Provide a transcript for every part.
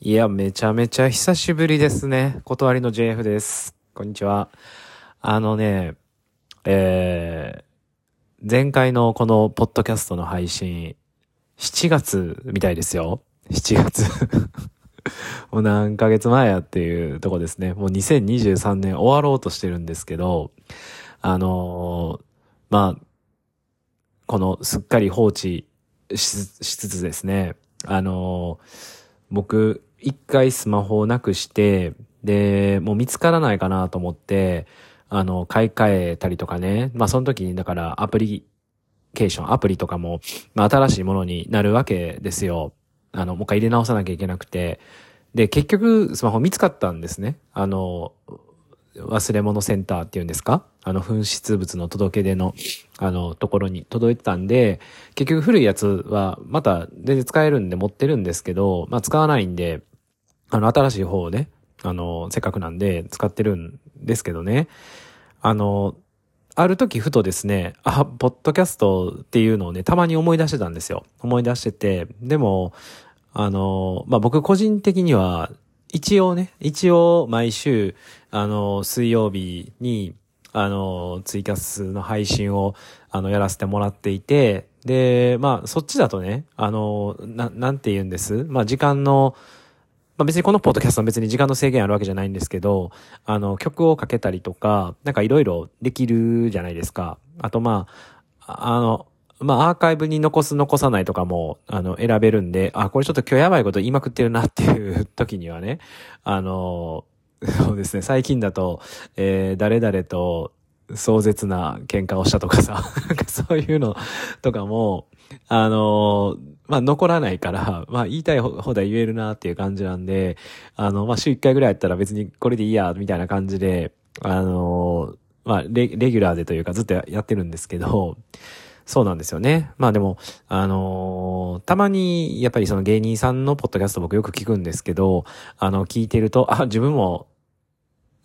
いや、めちゃめちゃ久しぶりですね。断りの JF です。こんにちは。あのね、えー、前回のこのポッドキャストの配信、7月みたいですよ。7月。もう何ヶ月前やっていうとこですね。もう2023年終わろうとしてるんですけど、あのーまあ、このすっかり放置しつつですね、あのー僕、一回スマホをなくして、で、もう見つからないかなと思って、あの、買い替えたりとかね。まあ、その時に、だから、アプリケーション、アプリとかも、まあ、新しいものになるわけですよ。あの、もう一回入れ直さなきゃいけなくて。で、結局、スマホ見つかったんですね。あの、忘れ物センターっていうんですか？あの、紛失物の届け出の、あの、ところに届いてたんで、結局古いやつは、また全然使えるんで持ってるんですけど、まあ使わないんで、あの、新しい方をね、あの、せっかくなんで使ってるんですけどね。あの、ある時ふとですね、あ、ポッドキャストっていうのをね、たまに思い出してたんですよ。思い出してて、でも、あの、まあ、僕個人的には、一応ね、一応毎週、あの、水曜日に、あの、ツイキャスの配信を、あの、やらせてもらっていて、で、まあ、そっちだとね、あの、な、なんて言うんです？まあ、時間の、まあ別にこのポッドキャストは別に時間の制限あるわけじゃないんですけど、あの、曲をかけたりとか、なんかいろいろできるじゃないですか。あとまあ、あの、まあアーカイブに残す残さないとかも、あの、選べるんで、あ、これちょっと今日やばいこと言いまくってるなっていう時にはね、あの、そうですね、最近だと、えー、誰々と壮絶な喧嘩をしたとかさ、なんかそういうのとかも、あのまあ、残らないから、まあ、言いたい放題言えるなっていう感じなんで、あの、まあ、週1回ぐらいやったら別にこれでいいや、みたいな感じで、あのまあレ、レギュラーでというかずっとやってるんですけど、そうなんですよね。まあでも、あのたまに、やっぱりその芸人さんのポッドキャスト僕よく聞くんですけど、あの、聞いてると、あ、自分も、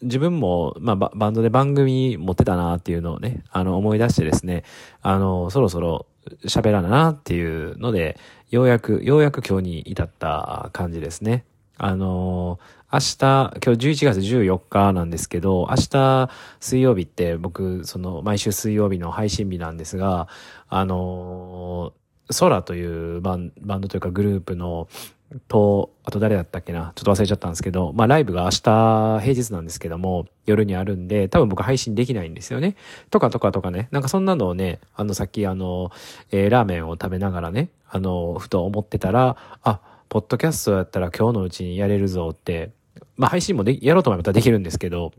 自分も、まあ、ババンドで番組持ってたなっていうのをね、あの、思い出してですね、あの、そろそろ喋らななっていうので、ようやく、ようやく今日に至った感じですね。あの明日、今日11月14日なんですけど、明日水曜日って僕、その毎週水曜日の配信日なんですが、あのソラというバンドというかグループのと、あと誰だったっけな？ちょっと忘れちゃったんですけど、まあライブが明日平日なんですけども、夜にあるんで、多分僕配信できないんですよね。とかとかとかね、なんかそんなのをね、あのさっきあの、えーラーメンを食べながらね、あの、ふと思ってたら、あ、ポッドキャストやったら今日のうちにやれるぞって、まあ配信もでやろうと思えばできるんですけど、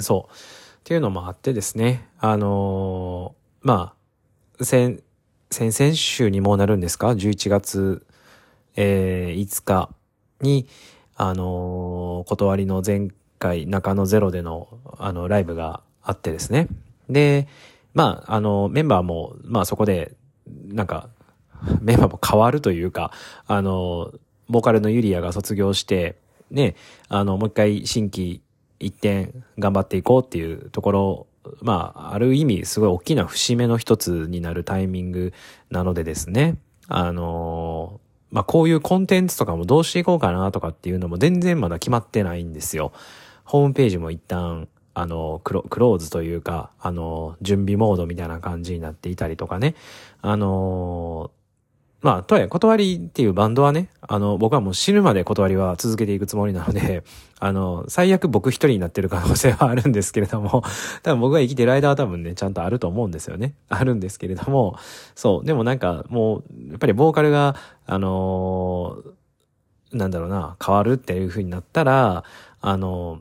そう。っていうのもあってですね、あのーまあ、先、先々週にもうなるんですか ?11 月、えー5日に、あのー断りの前回中野ゼロでの、あの、ライブがあってですね。で、まあ、あの、メンバーも、まあそこで、なんか、メンバーも変わるというか、あの、ボーカルのユリアが卒業して、ね、あの、もう一回新規一点頑張っていこうっていうところ、まあ、ある意味すごい大きな節目の一つになるタイミングなのでですね、あの、まあ、こういうコンテンツとかもどうしていこうかなとかっていうのも全然まだ決まってないんですよ。ホームページも一旦、あの、クロクローズというか、あの、準備モードみたいな感じになっていたりとかね。あの、まあ、とはいえ、断りっていうバンドはね、あの、僕はもう死ぬまで断りは続けていくつもりなので、あの、最悪僕一人になってる可能性はあるんですけれども、多分僕が生きてる間は多分ね、ちゃんとあると思うんですよね。あるんですけれども、そう、でもなんかもう、やっぱりボーカルが、あのーなんだろうな、変わるっていう風になったら、あの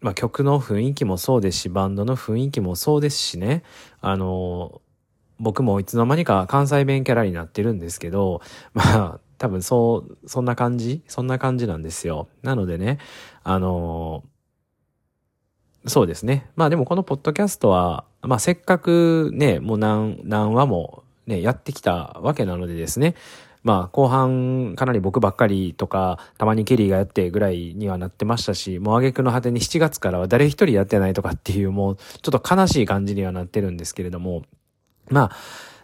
まあ、曲の雰囲気もそうですし、バンドの雰囲気もそうですしね、あの僕もいつの間にか関西弁キャラになってるんですけど、まあ、多分そう、そんな感じ？そんな感じなんですよ。なのでね、あのそうですね。まあでもこのポッドキャストは、まあせっかくね、もう何、何話もね、やってきたわけなのでですね、まあ後半かなり僕ばっかりとか、たまにケリーがやってぐらいにはなってましたし、もう挙句の果てに7月からは誰一人やってないとかっていうもうちょっと悲しい感じにはなってるんですけれども、まあ、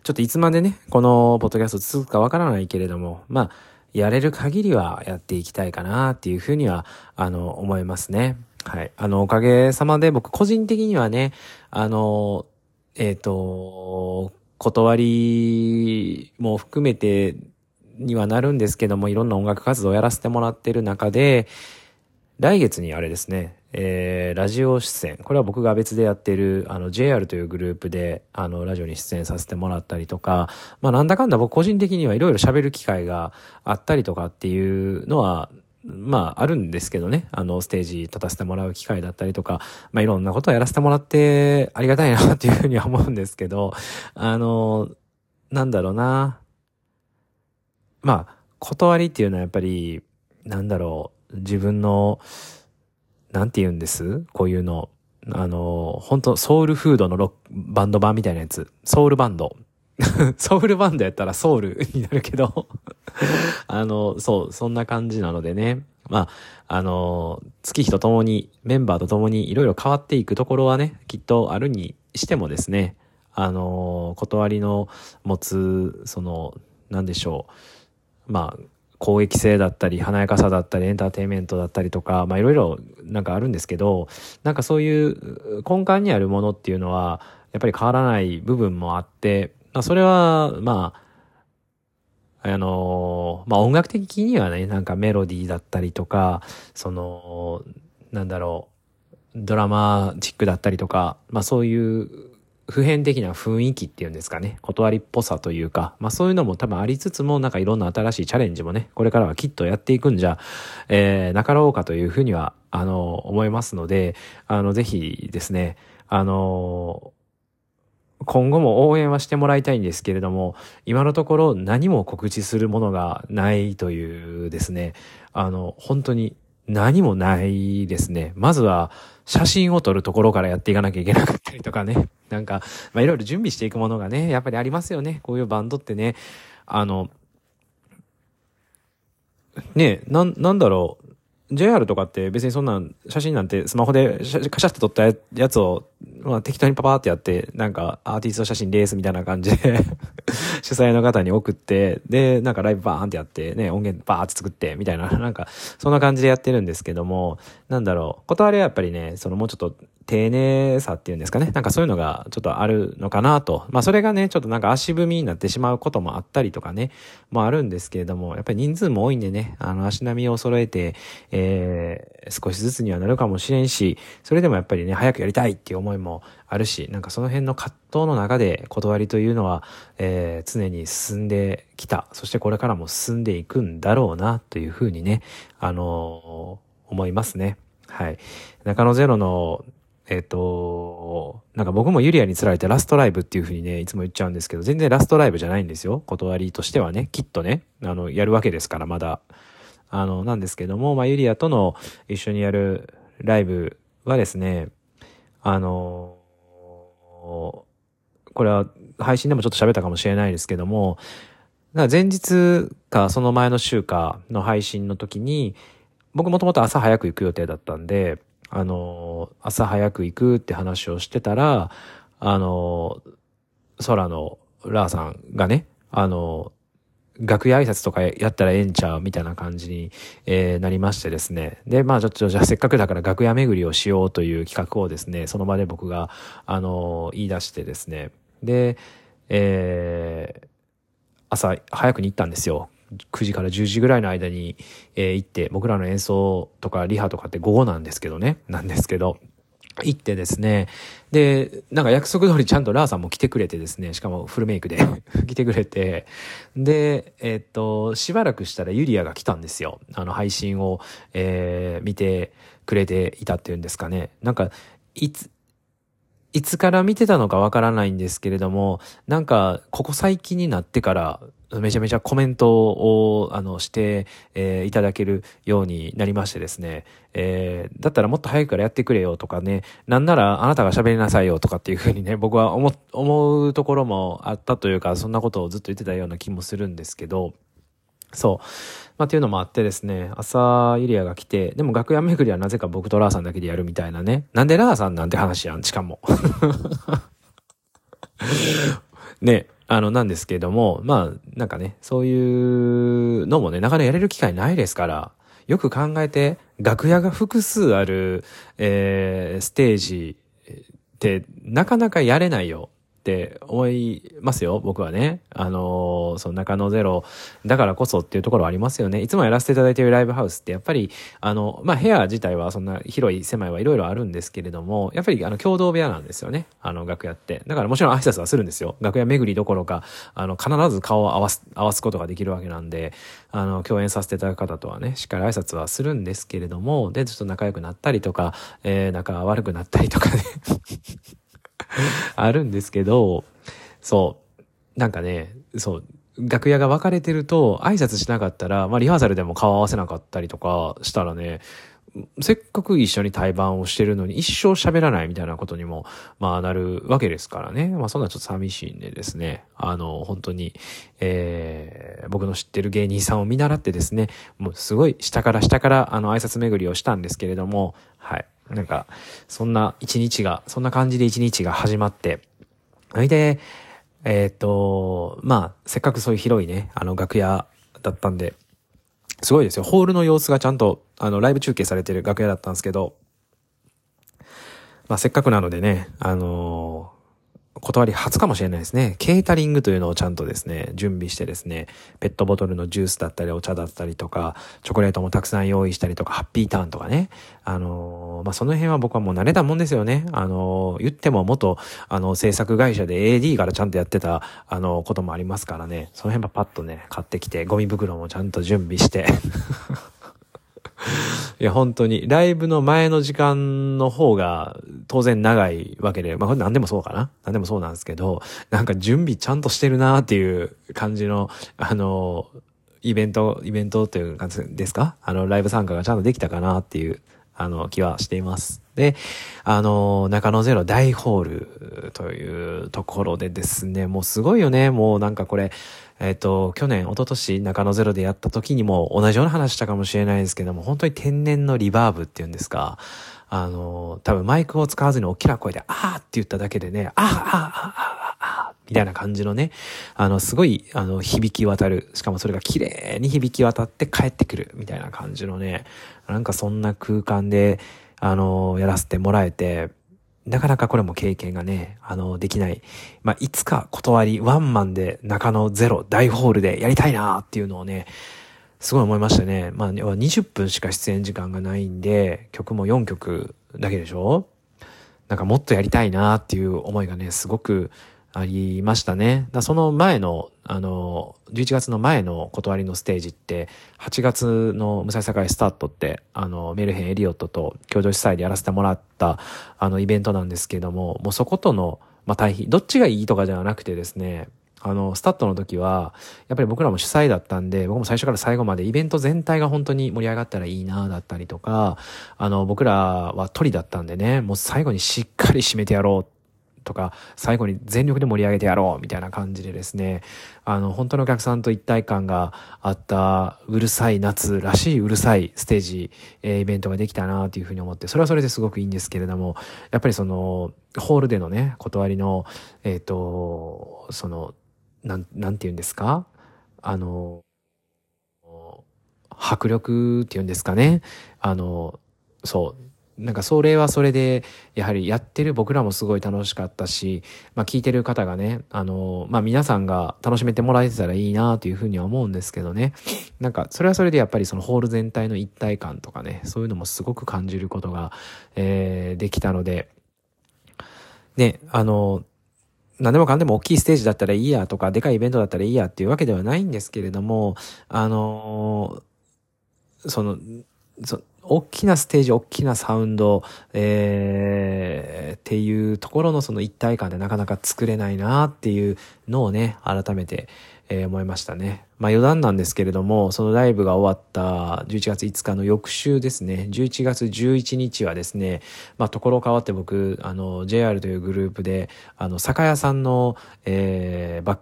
ちょっといつまでね、このポッドキャスト続くかわからないけれども、まあ、やれる限りはやっていきたいかなっていうふうには、あの、思いますね。はい。あの、おかげさまで僕個人的にはね、あの、えっ、ー、と、断りも含めてにはなるんですけども、いろんな音楽活動をやらせてもらってる中で、来月にあれですね、えー、ラジオ出演。これは僕が別でやってる、あの、JR というグループで、あの、ラジオに出演させてもらったりとか、まあ、なんだかんだ僕個人的にはいろいろ喋る機会があったりとかっていうのは、まあ、あるんですけどね。あの、ステージ立たせてもらう機会だったりとか、まあ、いろんなことをやらせてもらってありがたいなっていうふうには思うんですけど、あの、なんだろうな。まあ、断りっていうのはやっぱり、なんだろう、自分の、なんて言うんです？こういうの。あの、本当ソウルフードのロックバンド版みたいなやつ。ソウルバンド。ソウルバンドやったらソウルになるけど あの、そう、そんな感じなのでね。まあ、あの、月日とともに、メンバーとともにいろいろ変わっていくところはね、きっとあるにしてもですね、あの、断りの持つ、その、なんでしょう。まあ、攻撃性だったり、華やかさだったり、エンターテインメントだったりとか、まあいろいろなんかあるんですけど、なんかそういう根幹にあるものっていうのは、やっぱり変わらない部分もあって、まあそれは、まあ、あの、まあ音楽的にはね、なんかメロディーだったりとか、その、なんだろう、ドラマチックだったりとか、まあそういう普遍的な雰囲気っていうんですかね、断りっぽさというか、まあそういうのも多分ありつつも、なんかいろんな新しいチャレンジもね、これからはきっとやっていくんじゃ、えー、なかろうかというふうには、あの、思いますので、あの、ぜひですね、あの、今後も応援はしてもらいたいんですけれども、今のところ何も告知するものがないというですね、あの、本当に何もないですね。まずは、写真を撮るところからやっていかなきゃいけなかったりとかね。なんか、まあ、いろいろ準備していくものがね、やっぱりありますよね。こういうバンドってね。あの、ねな、なんだろう。JR とかって別にそんな写真なんてスマホでカシャって撮ったやつを、まあ、適当にパパーってやって、なんかアーティスト写真レースみたいな感じで 主催の方に送って、で、なんかライブバーンってやって、ね、音源バーって作って、みたいな、なんか、そんな感じでやってるんですけども、なんだろう、断りはやっぱりね、そのもうちょっと丁寧さっていうんですかね。なんかそういうのがちょっとあるのかなと。まあそれがね、ちょっとなんか足踏みになってしまうこともあったりとかね、もあるんですけれども、やっぱり人数も多いんでね、あの足並みを揃えて、えー、少しずつにはなるかもしれんし、それでもやっぱりね、早くやりたいっていう思い思いもあるし、なんかその辺の葛藤の中で断りというのは、えー、常に進んできた。そしてこれからも進んでいくんだろうな、というふうにね、あのー、思いますね。はい。中野ゼロのえっ、と、なんか僕もユリアに釣られてラストライブっていう風にね、いつも言っちゃうんですけど、全然ラストライブじゃないんですよ。断りとしてはね、きっとね、あの、やるわけですから、まだ。あの、なんですけども、まあ、ユリアとの一緒にやるライブはですね、あの、これは配信でもちょっと喋ったかもしれないですけども、前日かその前の週かの配信の時に、僕もともと朝早く行く予定だったんで、あの、朝早く行くって話をしてたら、あの、空のラーさんがね、あの、楽屋挨拶とかやったらええんちゃうみたいな感じに、えー、なりましてですね。で、まあちょっとじゃあせっかくだから楽屋巡りをしようという企画をですね、その場で僕が、あの、言い出してですね。で、えー、朝早くに行ったんですよ。9時から10時ぐらいの間に、えー、行って、僕らの演奏とかリハとかって午後なんですけどね、なんですけど、行ってですね、で、なんか約束通りちゃんとラーさんも来てくれてですね、しかもフルメイクで 来てくれて、で、え、っと、しばらくしたらユリアが来たんですよ。あの配信を、えー、見てくれていたっていうんですかね。なんか、いつ、いつから見てたのかわからないんですけれども、なんか、ここ最近になってから、めちゃめちゃコメントを、あの、して、えー、いただけるようになりましてですね、えー、だったらもっと早くからやってくれよとかね、なんならあなたが喋りなさいよとかっていうふうにね、僕は思、思うところもあったというか、そんなことをずっと言ってたような気もするんですけど、そう。まあ、っていうのもあってですね、朝ユリアが来て、でも楽屋巡りはなぜか僕とラーさんだけでやるみたいなね。なんでラーさんなんて話やん、しかも。ね。あの、なんですけども、まあ、なんかね、そういうのもね、なかなかやれる機会ないですから、よく考えて、楽屋が複数ある、えー、ステージって、なかなかやれないよ。って思いますよ、僕はね。あのー、その中野ゼロだからこそっていうところはありますよね。いつもやらせていただいているライブハウスってやっぱり、あの、まあ、部屋自体はそんな広い狭いはいろいろあるんですけれども、やっぱりあの共同部屋なんですよね。あの楽屋って。だからもちろん挨拶はするんですよ。楽屋巡りどころか、あの、必ず顔を合わす、合わすことができるわけなんで、あの、共演させていただく方とはね、しっかり挨拶はするんですけれども、で、ちょっと仲良くなったりとか、えー、仲悪くなったりとかね あるんですけど、そう。なんかね、そう。楽屋が分かれてると、挨拶しなかったら、まあリハーサルでも顔合わせなかったりとかしたらね、せっかく一緒に対バンをしてるのに一生喋らないみたいなことにも、まあなるわけですからね。まあそんなちょっと寂しいんでですね。あの、本当に、えー、僕の知ってる芸人さんを見習ってですね、もうすごい下から下からあの挨拶巡りをしたんですけれども、はい。なんか、そんな一日が、そんな感じで一日が始まって、それで、えっ、と、まあ、せっかくそういう広いね、あの楽屋だったんで、すごいですよ。ホールの様子がちゃんと、あの、ライブ中継されてる楽屋だったんですけど、まあ、せっかくなのでね、あの断り初かもしれないですね。ケータリングというのをちゃんとですね、準備してですね、ペットボトルのジュースだったりお茶だったりとか、チョコレートもたくさん用意したりとか、ハッピーターンとかね。あのー、まあ、その辺は僕はもう慣れたもんですよね。あのー、言っても元、あの、制作会社で AD からちゃんとやってた、あの、こともありますからね。その辺はパッとね、買ってきて、ゴミ袋もちゃんと準備していや、本当に、ライブの前の時間の方が当然長いわけで、まあこれ何でもそうかな何でもそうなんですけど、なんか準備ちゃんとしてるなっていう感じの、あの、イベント、イベントという感じですか？あの、ライブ参加がちゃんとできたかなっていう、あの、気はしています。で、あの、中野ゼロ大ホールというところでですね、もうすごいよね。もうなんかこれ、えっ、ー、と、去年、一昨年中野ゼロでやった時にも同じような話したかもしれないですけども、本当に天然のリバーブっていうんですか。あの、多分マイクを使わずに大きな声で、あーって言っただけでね、あーあーあーあーあみたいな感じのね、あの、すごい、あの、響き渡る。しかもそれが綺麗に響き渡って帰ってくる。みたいな感じのね、なんかそんな空間で、あの、やらせてもらえて、なかなかこれも経験がね、あの、できない。まあ、いつか断り、ワンマンで中野ゼロ大ホールでやりたいなっていうのをね、すごい思いましたね。まあ、20分しか出演時間がないんで、曲も4曲だけでしょ？なんかもっとやりたいなっていう思いがね、すごくありましたね。だその前の、あの、11月の前の断りのステージって、8月の武蔵境スタートって、あの、メルヘン・エリオットと共同主催でやらせてもらった、あの、イベントなんですけども、もうそことの、まあ、対比、どっちがいいとかではなくてですね、あの、スタットの時は、やっぱり僕らも主催だったんで、僕も最初から最後までイベント全体が本当に盛り上がったらいいなだったりとか、あの、僕らは鳥だったんでね、もう最後にしっかり締めてやろうとか、最後に全力で盛り上げてやろうみたいな感じでですね、あの、本当のお客さんと一体感があったうるさい夏らしいうるさいステージ、えー、イベントができたなというふうに思って、それはそれですごくいいんですけれども、やっぱりその、ホールでのね、断りの、えっ、ー、と、その、なん、なんて言うんですかあの、迫力っていうんですかね。あの、そう、なんかそれはそれで、やはりやってる僕らもすごい楽しかったし、まあ聞いてる方がね、あの、まあ皆さんが楽しめてもらえてたらいいなというふうには思うんですけどね。なんかそれはそれでやっぱりそのホール全体の一体感とかね、そういうのもすごく感じることが、えー、できたので、ね、あの、何でもかんでも大きいステージだったらいいやとか、でかいイベントだったらいいやっていうわけではないんですけれども、あのその、そ大きなステージ、大きなサウンド、えー、っていうところのその一体感でなかなか作れないなっていうのをね、改めて、えー、思いましたね。まあ余談なんですけれども、そのライブが終わった11月5日の翌週ですね、11月11日はですね、まあところ変わって僕、あの、JR というグループで、あの、酒屋さんの、えー、バッ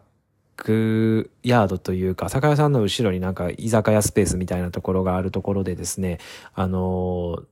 クヤードというか、酒屋さんの後ろになんか居酒屋スペースみたいなところがあるところでですね、あの、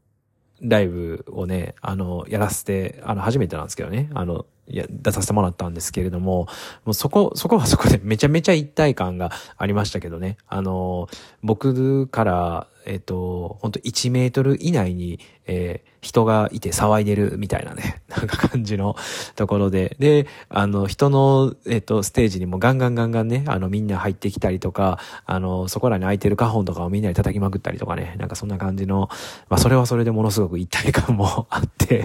ライブをね、あの、やらせて、あの、初めてなんですけどね、あの、や、出させてもらったんですけれども、もうそこ、そこはそこでめちゃめちゃ一体感がありましたけどね。あの、僕から、えっ、と、本当1メートル以内に、えー、人がいて騒いでるみたいなね、なんか感じのところで、で、あの、人の、えっ、と、ステージにもガンガンガンガンね、あの、みんな入ってきたりとか、あの、そこらに空いてるカホンとかをみんなで叩きまくったりとかね、なんかそんな感じの、まあ、それはそれでものすごく一体感も あって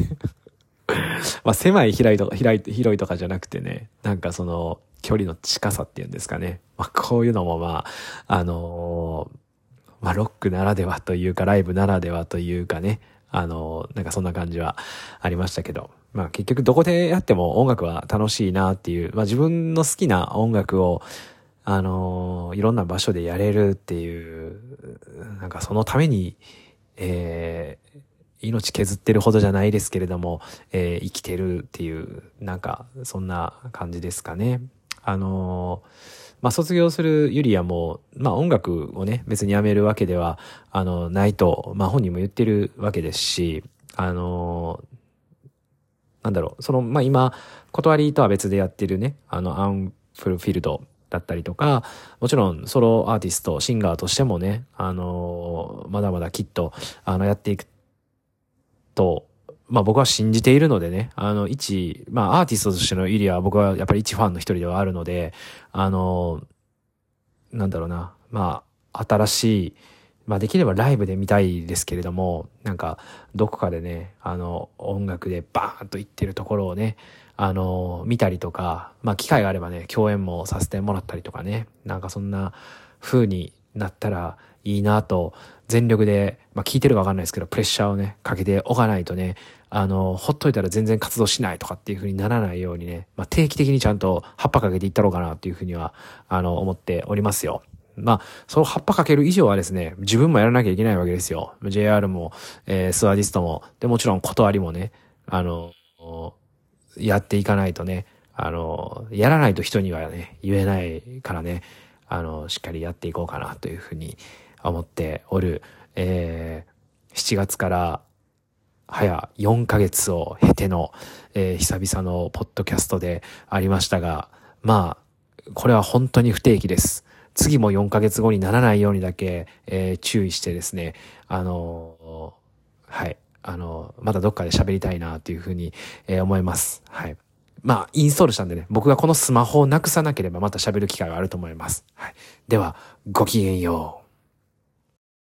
まあ狭い広いとか、広い、広いとかじゃなくてね、なんかその、距離の近さっていうんですかね。まあこういうのもまあ、あのー、まあロックならではというか、ライブならではというかね、あの、なんかそんな感じはありましたけど、まあ結局どこでやっても音楽は楽しいなっていう、まあ自分の好きな音楽を、あの、いろんな場所でやれるっていう、なんかそのために、えー、命削ってるほどじゃないですけれども、えー、生きてるっていう、なんか、そんな感じですかね。あのー、まあ、卒業するユリアも、まあ、音楽をね、別にやめるわけでは、あの、ないと、まあ、本人も言ってるわけですし、あの、なんだろう、その、まあ、今、断りとは別でやってるね、あの、アンフルフィールドだったりとか、もちろんソロアーティスト、シンガーとしてもね、あのまだまだきっと、あの、やっていくと、まあ僕は信じているのでね、あの、一、まあアーティストとしてのイリアは僕はやっぱり一ファンの一人ではあるので、あの、なんだろうな、まあ、新しい、まあできればライブで見たいですけれども、なんか、どこかでね、あの、音楽でバーンと言ってるところをね、あの、見たりとか、まあ機会があればね、共演もさせてもらったりとかね、なんかそんな風になったらいいなと、全力で、まあ聞いてるかわかんないですけど、プレッシャーをね、かけておかないとね、あの、ほっといたら全然活動しないとかっていう風にならないようにね、まあ定期的にちゃんと葉っぱかけていったろうかなっていう風には、あの、思っておりますよ。まあ、その葉っぱかける以上はですね、自分もやらなきゃいけないわけですよ。JR も、えー、スワディストも、で、もちろん断りもね、あの、やっていかないとね、あの、やらないと人にはね、言えないからね、あの、しっかりやっていこうかなというふうに思っておる、えー、7月から早4ヶ月を経ての、えー、久々のポッドキャストでありましたが、まあ、これは本当に不定期です。次も4ヶ月後にならないようにだけ、えー、注意してですね、あのはい、あのまたどっかで喋りたいなっていうふうに、えー、思います。はい。まあ、インストールしたんでね、僕がこのスマホをなくさなければまた喋る機会があると思います。はい。では、ごきげんよう。